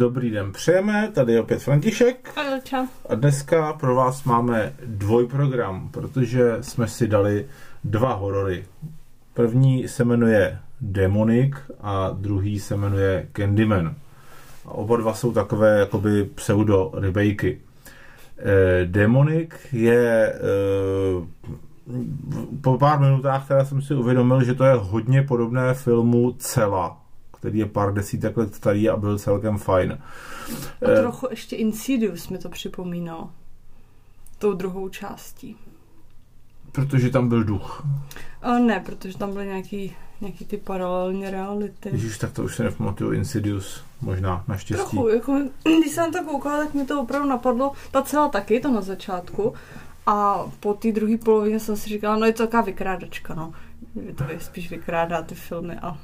Dobrý den přejeme, tady je opět František. Alča. A dneska pro vás máme dvojprogram, protože jsme si dali dva horory. První se jmenuje Demonic a druhý se jmenuje Candyman. A oba dva jsou takové jakoby pseudo rebejky. E, Demonic je e, po pár minutách teda jsem si uvědomil, že to je hodně podobné filmu Cela, který je pár desítek let starý a byl celkem fajn. A trochu ještě Insidious mi to připomínalo. Tou druhou částí. Protože tam byl duch. A ne, protože tam byly nějaký, nějaký ty paralelní reality. Ježíš, tak to už se nepamatuju. Insidious, možná, naštěstí. Trochu, jako, když jsem to koukala, tak mi to opravdu napadlo. Ta celá taky, to na začátku. A po té druhé polovině jsem si říkala, no je to taková vykrádačka, no. Vy to spíš vykrádá ty filmy a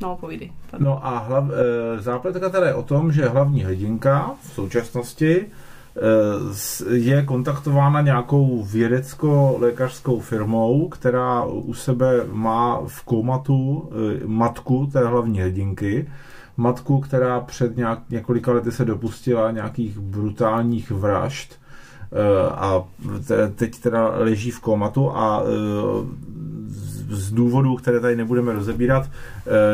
no, povídej. No a hlav, e, zápletka teda je o tom, že hlavní hrdinka v současnosti e, je kontaktována nějakou vědecko-lékařskou firmou, která u sebe má v komatu e, matku té hlavní hrdinky, matku, která před nějak, několika lety se dopustila nějakých brutálních vražd a teď teda leží v komatu a z důvodů, které tady nebudeme rozebírat,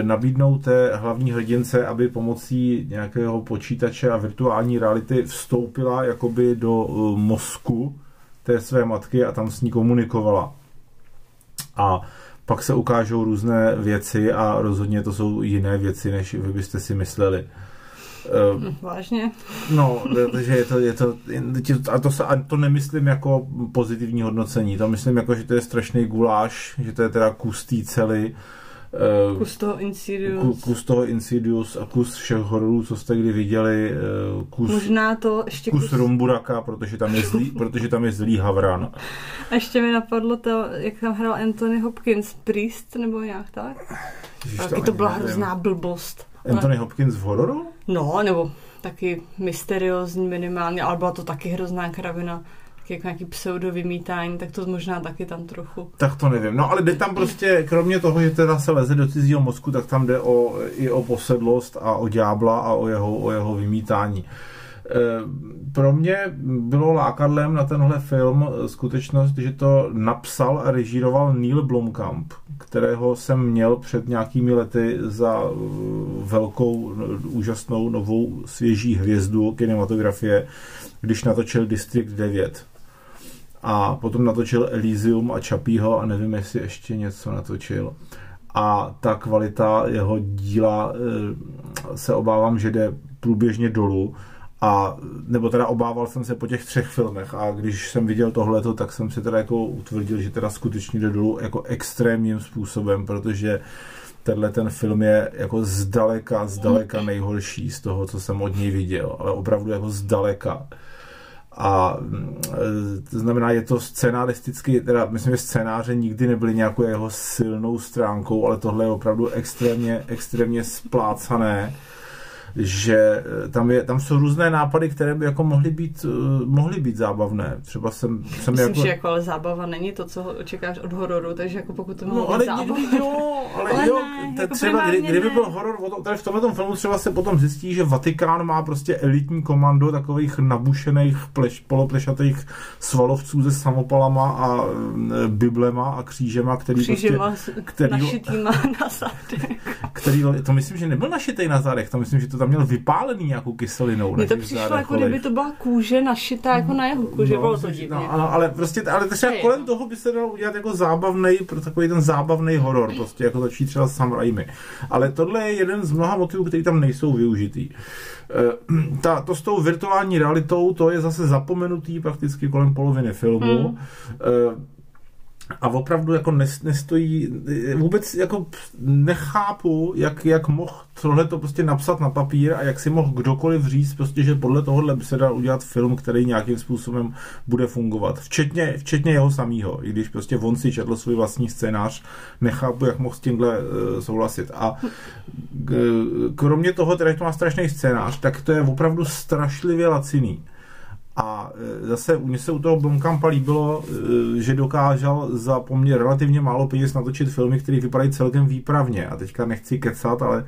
nabídnou té hlavní hrdince, aby pomocí nějakého počítače a virtuální reality vstoupila jakoby do mozku té své matky a tam s ní komunikovala. A pak se ukážou různé věci a rozhodně to jsou jiné věci, než vy byste si mysleli. Uh, Vážně? No, takže je to, je to, a to, se, a to nemyslím jako pozitivní hodnocení, to myslím jako, že to je strašný guláš, že to je teda kus té cely, Uh, kus toho Insidious. Kus, toho Insidious a kus všech hororů, co jste kdy viděli. Uh, kus, Možná to ještě kus... Kus Rumburaka, protože tam je zlý, protože tam je zlý Havran. A ještě mi napadlo to, jak tam hrál Anthony Hopkins, Priest, nebo nějak tak? Ježiš, Taky to, to byla hrozná blbost. Anthony Hopkins v hororu? No, nebo taky mysteriózní minimálně, ale byla to taky hrozná kravina jako nějaký pseudo vymítání, tak to možná taky tam trochu. Tak to nevím. No ale jde tam prostě, kromě toho, že teda se leze do cizího mozku, tak tam jde o, i o posedlost a o ďábla a o jeho, o jeho vymítání. E, pro mě bylo lákadlem na tenhle film skutečnost, že to napsal a režíroval Neil Blomkamp, kterého jsem měl před nějakými lety za velkou, úžasnou, novou, svěží hvězdu kinematografie, když natočil District 9. A potom natočil Elysium a Čapího a nevím, jestli ještě něco natočil. A ta kvalita jeho díla eh, se obávám, že jde průběžně dolů. A, nebo teda obával jsem se po těch třech filmech a když jsem viděl tohleto, tak jsem si teda jako utvrdil, že teda skutečně jde dolů jako extrémním způsobem, protože tenhle ten film je jako zdaleka, zdaleka nejhorší z toho, co jsem od něj viděl, ale opravdu jako zdaleka. A e, to znamená, je to scénaristicky, teda myslím, že scénáře nikdy nebyly nějakou jeho silnou stránkou, ale tohle je opravdu extrémně, extrémně splácané že eh, tam, je, tam jsou různé nápady, které by jako mohly být, uh, mohly být zábavné. Třeba jsem, jsem Myslím, jako... že jako ale zábava není to, co očekáš od hororu, takže jako pokud to mohlo no, ale zábava. jo, ale, ale jo, ne, jako třeba, kdy, kdyby byl horor, tady v tomhle filmu třeba se potom zjistí, že Vatikán má prostě elitní komando takových nabušených pleš, poloplešatých svalovců se samopalama a e, biblema a křížema, který křížema prostě, který, našitýma na zádech. Který, to myslím, že nebyl našitej na zádech, to myslím, že to tam měl vypálený nějakou kyselinou. Mně to přišlo, jako kdyby to byla kůže našitá jako na jeho kůži, no, bylo to. No, ano, ale prostě, ale třeba je, kolem toho by se dalo udělat jako zábavný, pro takový ten zábavný horor, prostě jako začít třeba Sam Raimi. Ale tohle je jeden z mnoha motivů, který tam nejsou využitý. Eh, ta, to s tou virtuální realitou, to je zase zapomenutý prakticky kolem poloviny filmu. Hmm. A opravdu jako nestojí, vůbec jako nechápu, jak, jak mohl tohle to prostě napsat na papír a jak si mohl kdokoliv říct prostě, že podle tohohle by se dal udělat film, který nějakým způsobem bude fungovat. Včetně, včetně jeho samého, i když prostě on si četl svůj vlastní scénář, nechápu, jak mohl s tímhle uh, souhlasit. A kromě toho, teda, že to má strašný scénář, tak to je opravdu strašlivě laciný. A e, zase mně se u toho Blomkampa líbilo, e, že dokázal za poměr relativně málo peněz natočit filmy, které vypadají celkem výpravně. A teďka nechci kecat, ale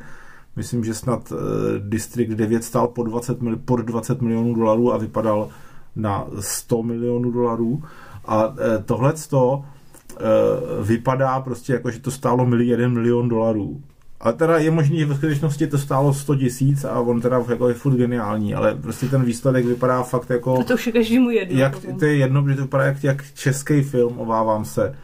myslím, že snad uh, District 9 stál po 20, mil, pod 20 milionů dolarů a vypadal na 100 milionů dolarů. A tohle to vypadá prostě jako, že to stálo 1 milion dolarů. A teda je možný, že ve skutečnosti to stálo 100 tisíc a on teda jako je furt geniální, ale prostě ten výsledek vypadá fakt jako... To už je každému jedno. Jak, to je jedno, protože to vypadá jak, jak český film, obávám se.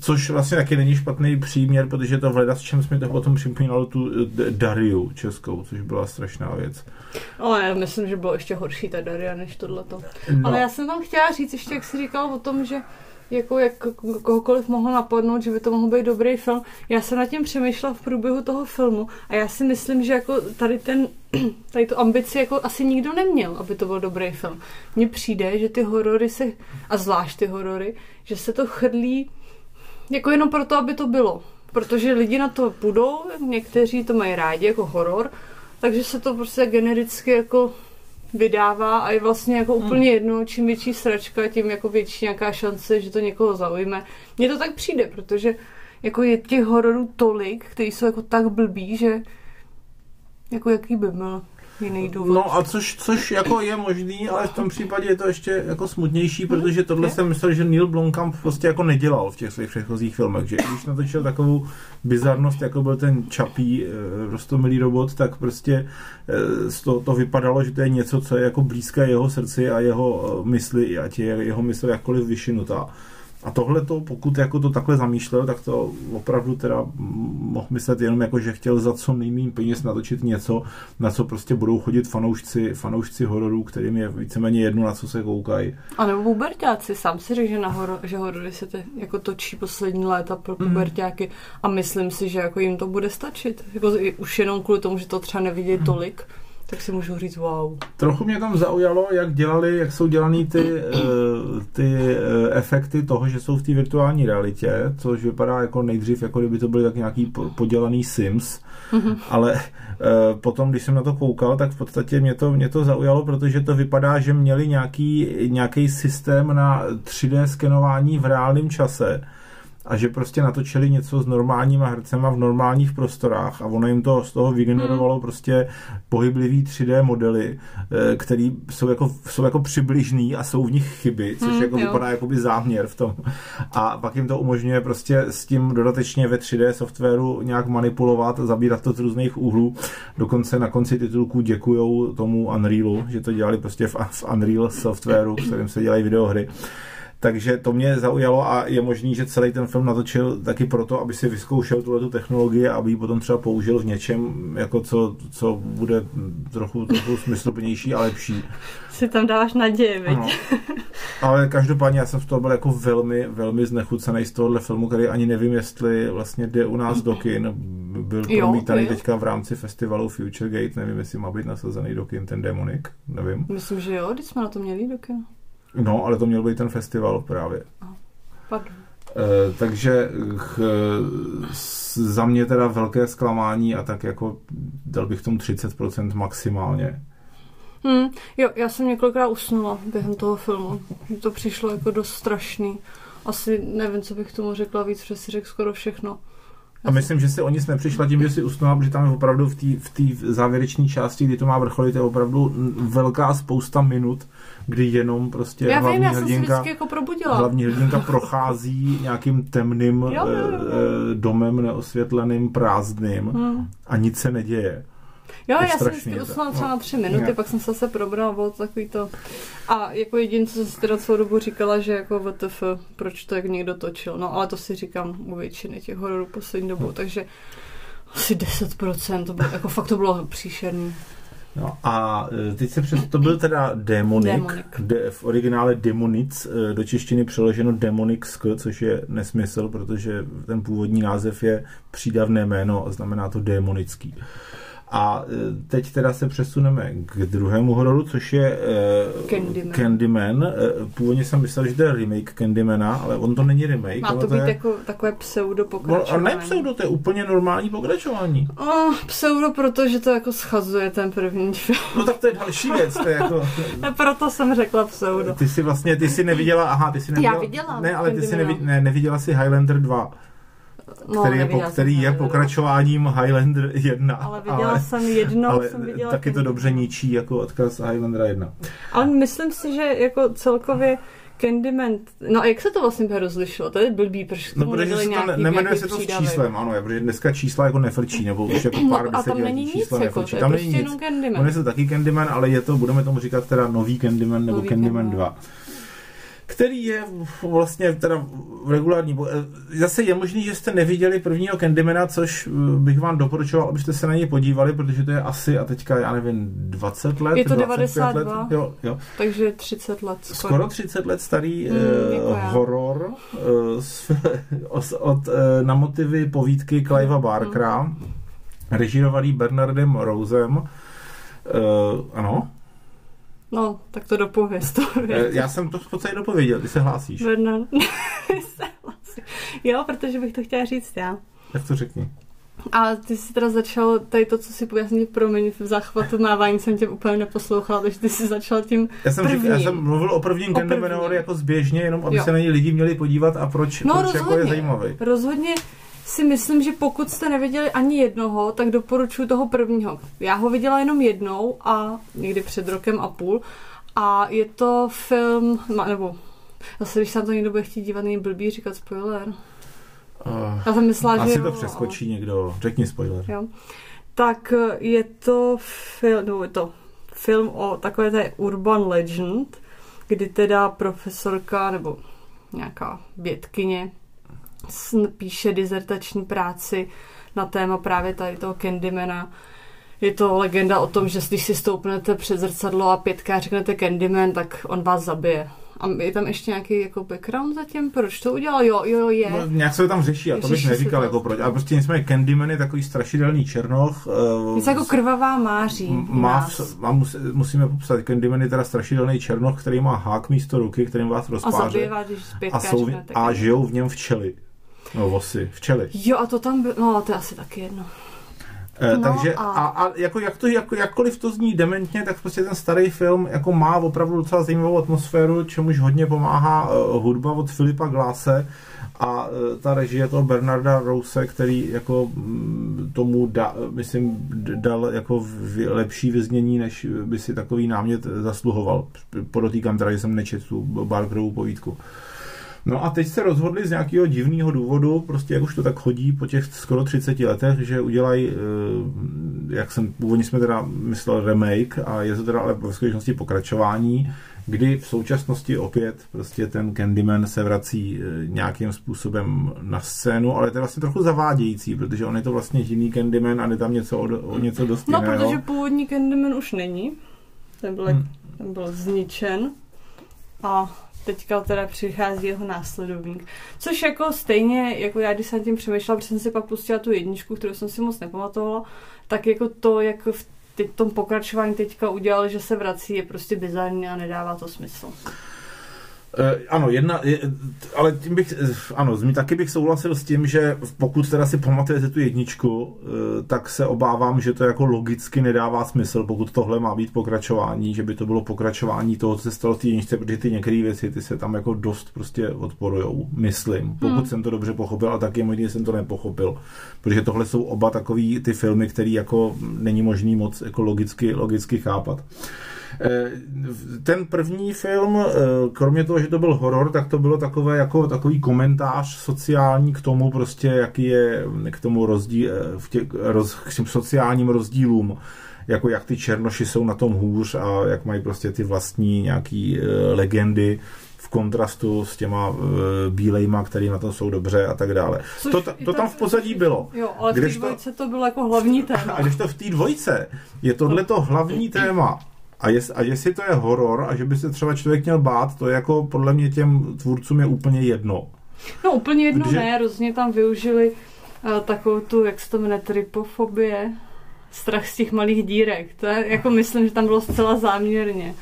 Což vlastně taky není špatný příměr, protože to v s čem jsme to potom připomínalo tu Dariu českou, což byla strašná věc. Ale já myslím, že bylo ještě horší ta Daria než tohleto. No. Ale já jsem tam chtěla říct ještě, jak jsi říkal o tom, že jako jak kohokoliv mohlo napadnout, že by to mohl být dobrý film. Já jsem nad tím přemýšlela v průběhu toho filmu a já si myslím, že jako tady ten, tady tu ambici jako asi nikdo neměl, aby to byl dobrý film. Mně přijde, že ty horory se, a zvlášť ty horory, že se to chrlí jako jenom proto, aby to bylo. Protože lidi na to půjdou, někteří to mají rádi jako horor, takže se to prostě genericky jako vydává a je vlastně jako hmm. úplně jedno, čím větší sračka, tím jako větší nějaká šance, že to někoho zaujme. Mně to tak přijde, protože jako je těch hororů tolik, který jsou jako tak blbý, že jako jaký by byl jiný důvod. No a což, což jako je možný, ale v tom případě je to ještě jako smutnější, mhm. protože tohle jsem myslel, že Neil Blomkamp prostě jako nedělal v těch svých předchozích filmech, že když natočil takovou bizarnost, jako byl ten čapí e, rostomilý robot, tak prostě e, to, to vypadalo, že to je něco, co je jako blízké jeho srdci a jeho e, mysli, ať je jeho mysl jakkoliv vyšinutá. A tohle to, pokud jako to takhle zamýšlel, tak to opravdu teda mohl myslet jenom jako, že chtěl za co nejméně peněz natočit něco, na co prostě budou chodit fanoušci, fanoušci hororů, kterým je víceméně jedno, na co se koukají. A nebo pubertáci, sám si řekl, že, na horo, že horory se te, jako točí poslední léta pro mhm. pubertáky mm. a myslím si, že jako jim to bude stačit. Jako už jenom kvůli tomu, že to třeba nevidí mm. tolik tak si můžu říct wow. Trochu mě tam zaujalo, jak dělali, jak jsou dělaný ty, eh, ty eh, efekty toho, že jsou v té virtuální realitě, což vypadá jako nejdřív, jako kdyby to byly tak nějaký podělaný Sims, mm-hmm. ale eh, potom, když jsem na to koukal, tak v podstatě mě to, mě to zaujalo, protože to vypadá, že měli nějaký, nějaký systém na 3D skenování v reálném čase, a že prostě natočili něco s normálníma hercema v normálních prostorách a ono jim to z toho vygenerovalo hmm. prostě pohyblivý 3D modely, eh, který jsou jako, jsou jako přibližný a jsou v nich chyby, což hmm, jako jo. vypadá jako by záměr v tom. A pak jim to umožňuje prostě s tím dodatečně ve 3D softwaru nějak manipulovat, zabírat to z různých úhlů. Dokonce na konci titulku děkujou tomu Unrealu, že to dělali prostě v, v Unreal softwaru, kterým se dělají videohry. Takže to mě zaujalo a je možný, že celý ten film natočil taky proto, aby si vyzkoušel tuhle technologii a aby ji potom třeba použil v něčem, jako co, co bude trochu, trochu smysluplnější a lepší. Si tam dáváš naděje, viď? No. Ale každopádně já jsem z toho byl jako velmi, velmi znechucený z tohohle filmu, který ani nevím, jestli vlastně jde u nás do kin. Byl promítaný jo, teďka v rámci festivalu Future Gate, nevím, jestli má být nasazený do kin ten Demonic, nevím. Myslím, že jo, když jsme na to měli do kin. No, ale to měl být ten festival právě. Pardon. E, takže ch, za mě teda velké zklamání a tak jako dal bych tomu 30% maximálně. Hmm, jo, já jsem několikrát usnula během toho filmu. To přišlo jako dost strašný. Asi nevím, co bych tomu řekla víc, protože si řekl skoro všechno. A myslím, že si o nic nepřišla tím, že si usnula, protože tam je opravdu v té v závěrečné části, kdy to má vrcholit, je opravdu velká spousta minut, kdy jenom prostě já hlavní, vím, já hrdinka, jako probudila. hlavní hrdinka prochází nějakým temným jo, jo, jo. Eh, domem neosvětleným, prázdným hmm. a nic se neděje. Jo, já jsem usnula třeba na tři minuty, pak jsem se zase probral, bylo to takový to... A jako jediné, co jsem si teda celou dobu říkala, že jako VTF, proč to jak někdo točil. No, ale to si říkám u většiny těch hororů poslední dobou, takže asi 10%, to bylo, jako fakt to bylo příšerný. No a e, teď se přes, to byl teda Demonic, Demonic. De, v originále Demonic, e, do češtiny přeloženo Demonic, což je nesmysl, protože ten původní název je přídavné jméno a znamená to démonický. A e, teď teda se přesuneme k druhému hororu, což je uh, Candyman. Candyman. Uh, původně jsem myslel, že to je remake Candymana, ale on to není remake. Má to být je... jako takové pseudo pokračování. No, a ne pseudo, to je úplně normální pokračování. Oh, pseudo, protože to jako schazuje ten první film. No tak to je další věc. To je jako... a proto jsem řekla pseudo. Ty jsi vlastně, ty jsi neviděla, aha, ty jsi neviděla. Já viděla. Ne, ale ty jsi neviděla, ne, neviděla si Highlander 2. No, který, je, po, který je pokračováním Highlander 1. Ale viděla jsem jedno, ale jsem viděla taky to dobře ničí jako odkaz Highlandera 1. Ale myslím si, že jako celkově Candyman, no a jak se to vlastně rozlišilo? To je blbý, proč No, protože se to ne, nějaký, nemenuje se to s číslem, ano, je, protože dneska čísla jako nefrčí, nebo už jako pár No, a tam není nic, čísla jako, nefrčí. Tam prostě není nic. jenom Candyman. On je to taky Candyman, ale je to, budeme tomu říkat teda nový Candyman nebo Nový Candyman Candyman. 2. Který je vlastně teda regulární. eh, Zase je možný, že jste neviděli prvního Candymana, což eh, bych vám doporučoval, abyste se na něj podívali, protože to je asi a teďka, já nevím, 20 let, Je to 25 92. let, jo, jo. Takže 30 let skoro. Skoro 30 let starý Hmm, mm, jako já. horor uh, od, uh, na motivy povídky Clive'a Barkera, Hmm. režirovaný Bernardem Rosem. Uh, ano, No, tak to dopověz to. Eh, já jsem to v podstatě dopověděl, ty se hlásíš. Bernard. Se hlásí. jo, protože bych to chtěla říct já. Tak to řekni. A ty jsi teda začal, tady to, co si já tě promiň, v záchvatu mávání jsem tě úplně neposlouchala, takže ty jsi začal tím Já jsem, říkal, já Prvním. jsem mluvil o prvním prvním. jako zběžně, jenom aby Jo. se na něj lidi měli podívat a proč, No proč jako je rozhodně, zajímavý. rozhodně si myslím, že pokud jste neviděli ani jednoho, tak doporučuji toho prvního. Já ho viděla jenom jednou a někdy před rokem a půl a je to film, nebo zase, když se to někdo bude chtít dívat, není blbý říkat spoiler. Uh, Já jsem myslela, že asi jo, to přeskočí někdo. Řekni spoiler. Jo. Tak eh, je to film, no je to film o takové té urban legend, kdy teda profesorka nebo nějaká vědkyně píše dizertační práci na téma právě tady toho Candymana. Je to legenda o tom, že když si stoupnete před zrcadlo a pětkrát řeknete Candyman, tak on vás zabije. A je tam ještě nějaký jako background zatím? Proč to udělal? Jo, jo, jo, je. No, nějak se to tam řeší, a to bych neříkal to- jako proč. Ale prostě nicméně Candyman je takový strašidelný černoch. uh, Něco jako krvavá máří. Má, v, má mus, musíme popsat, Candyman je teda strašidelný černoch, který má hák místo ruky, kterým vás A rozpáře zabije vás, když a, jsou, a žijou v něm včely. No vosy, včely. Jo, a to tam bylo, no to je asi taky jedno. E, No takže a- a, a jako, jak to, jako, jakkoliv to zní dementně, tak prostě ten starý film jako má opravdu docela zajímavou atmosféru, čemuž hodně pomáhá uh, hudba od Filipa Glase a uh, ta režie toho Bernarda Rose, který jako mm, tomu da, myslím dal jako v, lepší vyznění, než by si takový námět zasluhoval. Podotýkám teda, že jsem nečetl tu Barkerovu povídku. No a teď se rozhodli z nějakého divného důvodu, prostě jak už to tak chodí po těch skoro 30 letech, že udělají, eh, jak jsem původně jsme teda myslel remake a je to teda ale ve skutečnosti pokračování, kdy v současnosti opět prostě ten Candyman se vrací eh, nějakým způsobem na scénu, ale to je vlastně trochu zavádějící, protože on je to vlastně jiný Candyman a je tam něco o, o něco dost No, jiného. protože původní Candyman už není. Ten byl, Hmm. ten byl zničen. A teďka teda přichází jeho následovník. Což jako stejně, jako já když jsem tím přemýšlela, protože jsem si pak pustila tu jedničku, kterou jsem si moc nepamatovala, tak jako to, jak v tom pokračování teďka udělal, že se vrací, je prostě bizarní a nedává to smysl. Eh, ano, jedna, je, ale tím bych, eh, ano, zmi- taky bych souhlasil s tím, že pokud teda si pamatujete tu jedničku, eh, tak se obávám, že to jako logicky nedává smysl, pokud tohle má být pokračování, že by to bylo pokračování toho, co se stalo v té jedničce, protože ty některé věci, ty se tam jako dost prostě odporujou, myslím, pokud Hmm. jsem to dobře pochopil, a taky možná jsem to nepochopil, protože tohle jsou oba takový ty filmy, který jako není možný moc jako logicky, logicky chápat. Eh, Ten první film, eh, kromě toho, že to byl horor, tak to bylo takové jako takový komentář sociální k tomu prostě, jaký je k tomu rozdíl, eh, v těch, roz, k těm sociálním rozdílům jako jak ty černoši jsou na tom hůř a jak mají prostě ty vlastní nějaký eh, legendy v kontrastu s těma eh, bílejma, který na tom jsou dobře a tak dále. Což To, to tam v pozadí bylo. Jo, ale v té dvojce to bylo jako hlavní téma. A když to v té dvojce je tohleto hlavní téma, a, jest, a jestli to je horor a že by se třeba člověk měl bát, to je jako podle mě těm tvůrcům je úplně jedno. No úplně jedno Protože- ne, rozně tam využili uh, takovou tu, jak se to jmenuje, tripofobie, strach z těch malých dírek. To je, jako myslím, že tam bylo zcela záměrně.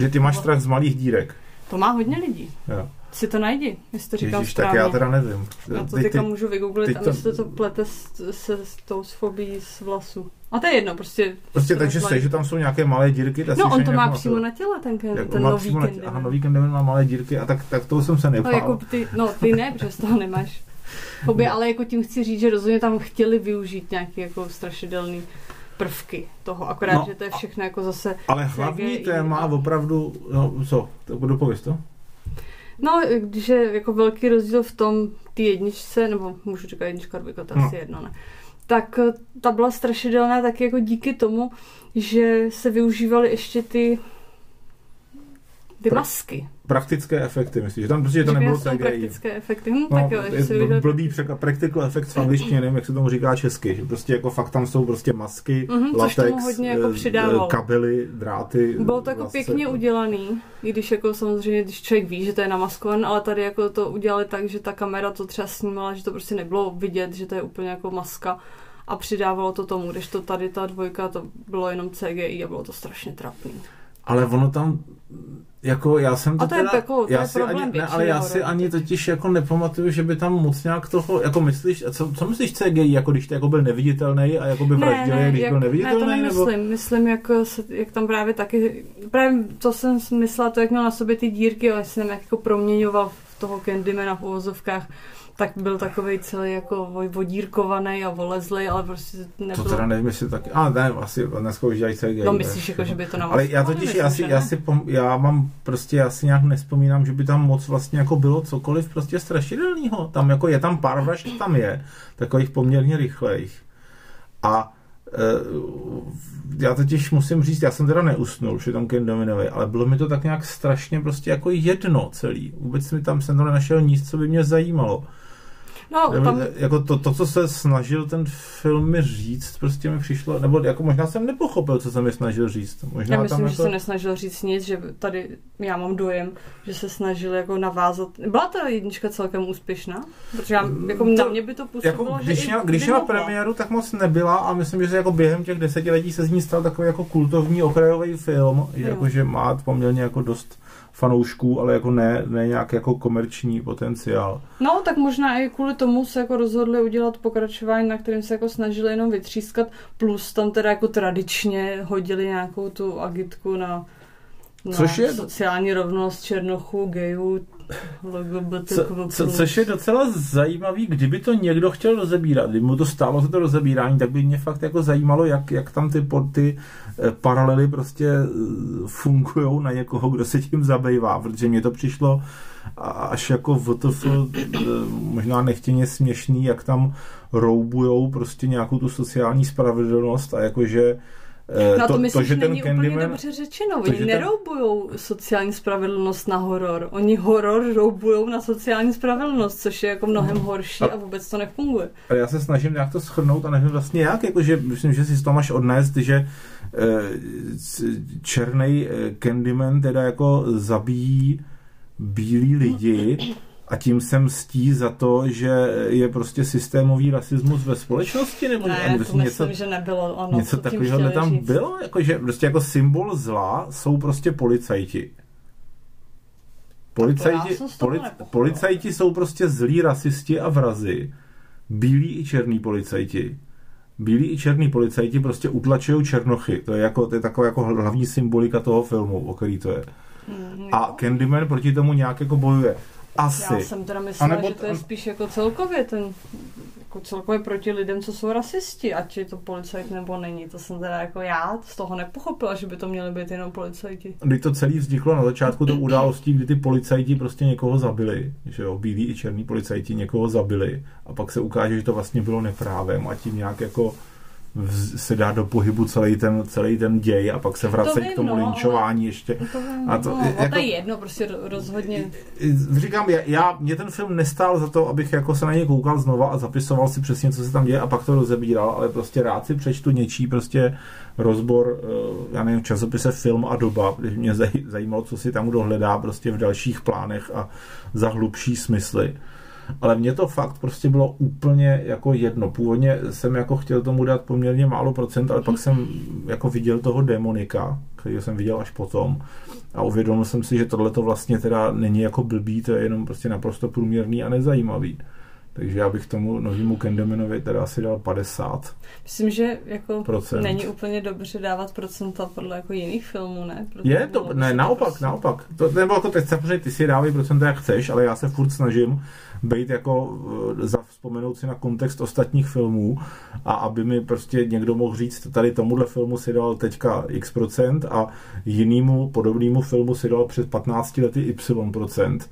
Že ty máš strach z malých dírek. To má hodně lidí. Jo. Si to najdi, jestli to říkám Ježíš, tak správně. já teda nevím. Já to Teď- teďka teď- můžu vygooglit a to- jestli to plete s, se, s tou s fobií z vlasu. A to je jedno, prostě. Prostě takže rozlají. se, že tam jsou nějaké malé dírky. tak No on to má jak přímo na těle, ten, jak ten má nový Candyman. Aha, nový Candyman má malé dírky a tak, tak toho jsem se No, nepál. jako ty, no ty ne, protože z toho nemáš Hobby, ale jako tím chci říct, že rozhodně tam chtěli využít nějaký jako strašidelný prvky toho, akorát, no, že to je všechno jako zase... Ale hlavní CGI téma a... opravdu, no co, to budu pověst to? No, když je jako velký rozdíl v tom ty jedničce, nebo můžu říkat jednička, dvojka, to no. asi jedno, ne? Tak eh, ta byla strašidelná taky jako díky tomu, že se využívaly ještě ty ty pra- masky. Praktické efekty, myslíš? Že tam prostě to nebylo CGI. praktické efekty. Hm, no, tak jo, je bl- blbý překlad, practical effects v angličtině, nevím, jak se tomu říká česky. Že prostě jako fakt tam jsou prostě masky, mm-hmm, latex, hodně jako eh, kabely, dráty. Bylo to jako pěkně udělaný, i když jako samozřejmě, když člověk ví, že to je namaskované, ale tady jako to udělali tak, že ta kamera to třeba snímala, že to prostě nebylo vidět, že to je úplně jako maska a přidávalo to tomu, když to tady ta dvojka, to bylo jenom CGI a bylo to strašně trapný. Ale ono tam jako já jsem to, a to teda, je, jako, to já je si ani, ne, ale já si ani totiž jako nepamatuju, že by tam moc nějak toho, jako myslíš, co, co myslíš CGI, jako když to jako byl neviditelný a jako by vraždili, ne, když jak, byl neviditelný? Ne, to nemyslím, nebo? myslím, jak, se, jak tam právě taky, právě to jsem myslela, to jak měl na sobě ty dírky, ale jsem jak jako proměňoval v toho Candymana v uvozovkách, tak byl takový celý jako vodírkovaný a volezlý, ale prostě nebylo... To teda nevím, jestli taky... A ne, asi dneska už dělají CGI. No myslíš, jako, že by to nám... Ale já totiž, já, si, já, si pom, já mám prostě, já si nějak nespomínám, že by tam moc vlastně jako bylo cokoliv prostě strašidelného. Tam jako je tam pár vražd, tam je, takových poměrně rychlejch. A já totiž musím říct, já jsem teda neusnul že tam Ken Dominovi, ale bylo mi to tak nějak strašně prostě jako jedno celý. Vůbec mi tam jsem to nenašel nic, co by mě zajímalo. No, tam... Jako to, to, co se snažil ten film mi říct, prostě mi přišlo, nebo jako možná jsem nepochopil, co se mi snažil říct. Možná já myslím, tam že jako... se nesnažil říct nic, že tady já mám dojem, že se snažil jako navázat. Byla ta jednička celkem úspěšná? Protože já, jako to, na mě by to působilo, jako, když že měla, když měla premiéru, tak moc nebyla a myslím, že se jako během těch desetiletí se z ní stal takový jako kultovní okrajový film, jako, že má poměrně jako dost fanoušků, ale jako ne, ne nějak jako komerční potenciál. No, tak možná i kvůli tomu se jako rozhodli udělat pokračování, na kterém se jako snažili jenom vytřískat, plus tam teda jako tradičně hodili nějakou tu agitku na, na Což je... sociální rovnost černochů, gejů, co, co, což je docela zajímavý, kdyby to někdo chtěl rozebírat, kdyby mu to stálo za to rozebírání, tak by mě fakt jako zajímalo, jak, jak tam ty, ty eh, paralely prostě eh, fungují na někoho, kdo se tím zabývá, protože mně to přišlo až jako VTF eh, možná nechtěně směšný, jak tam roubujou prostě nějakou tu sociální spravedlnost a jakože no to, to myslím, to, že, není Candyman, úplně dobře řečeno. Oni to, neroubujou ten... sociální spravedlnost na horor. Oni horor roubujou na sociální spravedlnost, což je jako mnohem horší a, a vůbec to nefunguje. Ale já se snažím nějak to schrnout a nevím vlastně jak, jakože myslím, že si to máš odnést, že eh, černý eh, Candyman teda jako zabíjí bílí lidi a tím se mstí za to, že je prostě systémový rasismus ve společnosti? Nebo ne, to myslím, něco, že nebylo. Ono, něco takového tam říct. bylo? Jako, že prostě jako symbol zla jsou prostě policajti. Policajti, poli, policajti jsou prostě zlí rasisti a vrazy. Bílí i černí policajti. Bílí i černí policajti prostě utlačují černochy. To je, jako, to je taková jako hlavní symbolika toho filmu, o který to je. Mm, a Candyman proti tomu nějak jako bojuje. Asi. Já jsem teda myslela, že to je spíš jako celkově ten jako celkově proti lidem, co jsou rasisti, ať je to policajt nebo není. To jsem teda jako já z toho nepochopila, že by to měli být jenom policajti. Kdy to celé vzniklo na začátku to událostí, kdy ty policajti prostě někoho zabili, že jo, bílí i černí policajti někoho zabili a pak se ukáže, že to vlastně bylo neprávem a tím nějak jako se dá do pohybu celý ten, celý ten děj a pak se vrací k tomu no, linčování ještě. To vím, a to, no, jako, to je jedno, prostě rozhodně. Říkám, já, já, mě ten film nestál za to, abych jako se na něj koukal znova a zapisoval si přesně, co se tam děje a pak to rozebíral, ale prostě rád si přečtu něčí prostě rozbor, eh, já nevím, časopise Film a doba, když mě zajímalo, co si tam kdo hledá prostě v dalších plánech a za hlubší smysly ale mně to fakt prostě bylo úplně jako jedno. Původně jsem jako chtěl tomu dát poměrně málo procent, ale pak jsem jako viděl toho demonika, který jsem viděl až potom a uvědomil jsem si, že tohle to vlastně teda není jako blbý, to je jenom prostě naprosto průměrný a nezajímavý. Takže já bych tomu novému Candymanovi teda asi dal 50. Myslím, že jako Procent. není úplně dobře dávat procenta podle jako jiných filmů, ne? Proto Je to, ne, se naopak, prostě- naopak. To, nebo jako teď samozřejmě ty si dávej procenta jak chceš, ale já se furt snažím být jako eh, za vzpomenout si na kontext ostatních filmů a aby mi prostě někdo mohl říct, tady tomuhle filmu si dal teďka x procent a jinému podobnému filmu si dal před 15 lety y procent.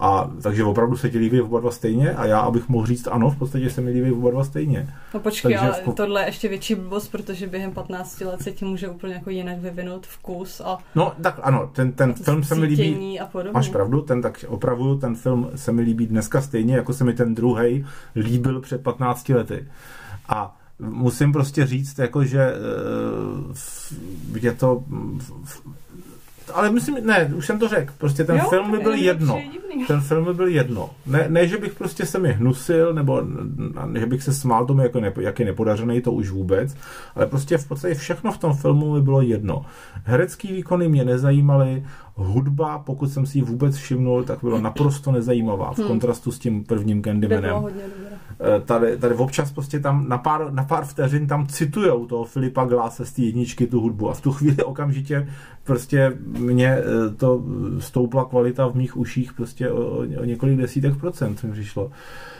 A takže opravdu se ti líbí oba dva stejně a já, abych mohl říct ano, v podstatě se mi líbí oba dva stejně. No počkej, Takže ale v tohle je ještě větší blbost, protože během 15 let se ti může úplně jako jinak vyvinout vkus a No tak ano, ten, ten film se mi líbí, a podobně. Máš pravdu, ten tak opravuju, ten film se mi líbí dneska stejně, jako se mi ten druhý líbil před 15 lety. A musím prostě říct, jako, že eh, je to... Ale myslím, ne, už jsem to řekl, prostě ten Jo, film mi byl jedno. divný. Ten film mi byl jedno. Ne, ne, že bych prostě se mi hnusil, nebo n- že bych se smál tomu, jako nepo, jak je nepodařený, to už vůbec, ale prostě v podstatě všechno v tom filmu mi bylo jedno. Herecký výkony mě nezajímaly, hudba, pokud jsem si ji vůbec všimnul, tak byla naprosto nezajímavá v Hmm. kontrastu s tím prvním Candymanem. Eh, Tady, tady občas prostě tam na pár, na pár vteřin tam citujou toho Filipa Gláse z té jedničky tu hudbu a v tu chvíli okamžitě prostě mě eh, to stoupla kvalita v mých uších prostě o, o několik desítek procent mi přišlo. Eh,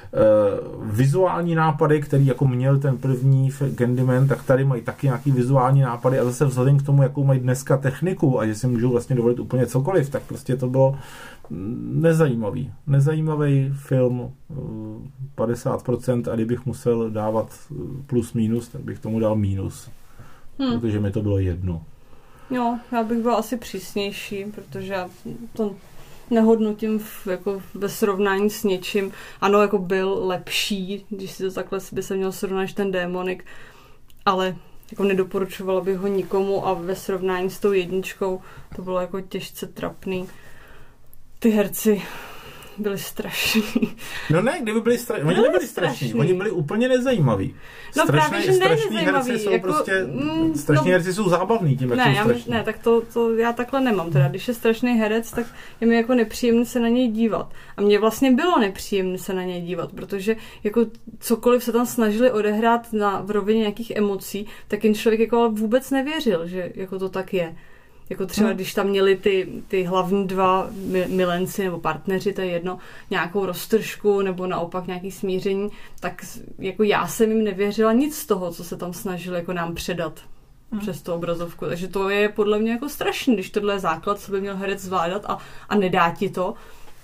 vizuální nápady, který jako měl ten první Candyman, tak tady mají taky nějaký vizuální nápady a zase vzhledem k tomu, jakou mají dneska techniku a že si můžou vlastně dovolit úplně cokoliv, tak prostě to bylo nezajímavý. Nezajímavý film, eh, 50% a kdybych musel dávat eh, plus minus, tak bych tomu dal minus, Hm. protože mi to bylo jedno. Jo, já bych byla asi přísnější, protože já to nehodnotím v, jako ve srovnání s něčím. Ano, jako byl lepší, když si to takhle by se měl srovnat ten démonik, ale jako nedoporučovala bych ho nikomu a ve srovnání s tou jedničkou to bylo jako těžce trapný. Ty herci byli strašní. No ne, kdyby byli strašní. Oni Byli nebyli strašní, strašní. oni byli úplně nezajímaví. No strašný, právě, že ne strašný nezajímavý, herci jsou jako, prostě, mm, strašní no- herci jsou zábavní tím, jak Ne, jsou já, strašní. ne, tak to, to já takhle nemám. Teda, když je strašný herec, tak je mi jako nepříjemné se na něj dívat. A mně vlastně bylo nepříjemné se na něj dívat, protože jako cokoliv se tam snažili odehrát na, v rovině nějakých emocí, tak jen člověk jako vůbec nevěřil, že jako to tak je. Jako třeba, No. když tam měli ty, ty hlavní dva mi- milenci nebo partneři, to je jedno, nějakou roztržku nebo naopak nějaký smíření, tak jako já jsem jim nevěřila nic z toho, co se tam snažili jako nám předat Hmm. přes tu obrazovku. Takže to je podle mě jako strašný, když tohle je základ, co by měl herec zvládat a, a nedá ti to,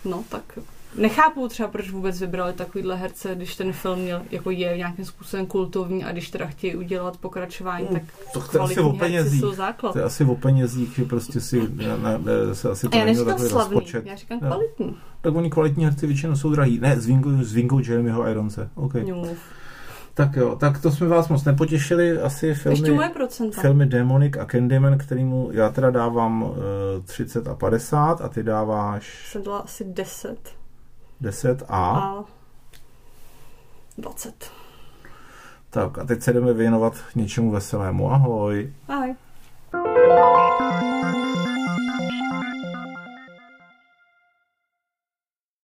no tak nechápu třeba, proč vůbec vybrali takovýhle herce, když ten film měl, jako je nějakým způsobem kultovní a když teda chtějí udělat pokračování, tak to chce asi o penězích. jsou základ. To je asi o penězích, že prostě si ne, ne, ne, se asi to já nemělo neříkám takový slavný, rozpočet. já říkám Jo. kvalitní. Tak oni kvalitní herci většinou jsou drahý. Ne, s výjimkou, s výjimkou Jeremyho Ironse. Okay. Move. Tak jo, tak to jsme vás moc nepotěšili. Asi Ještě filmy, moje procenta. filmy Demonic a Candyman, kterýmu já teda dávám uh, 30 a 50 a ty dáváš Jsem dala asi 10 10 a... a 20. Tak a teď se jdeme věnovat něčemu veselému. Ahoj. Ahoj.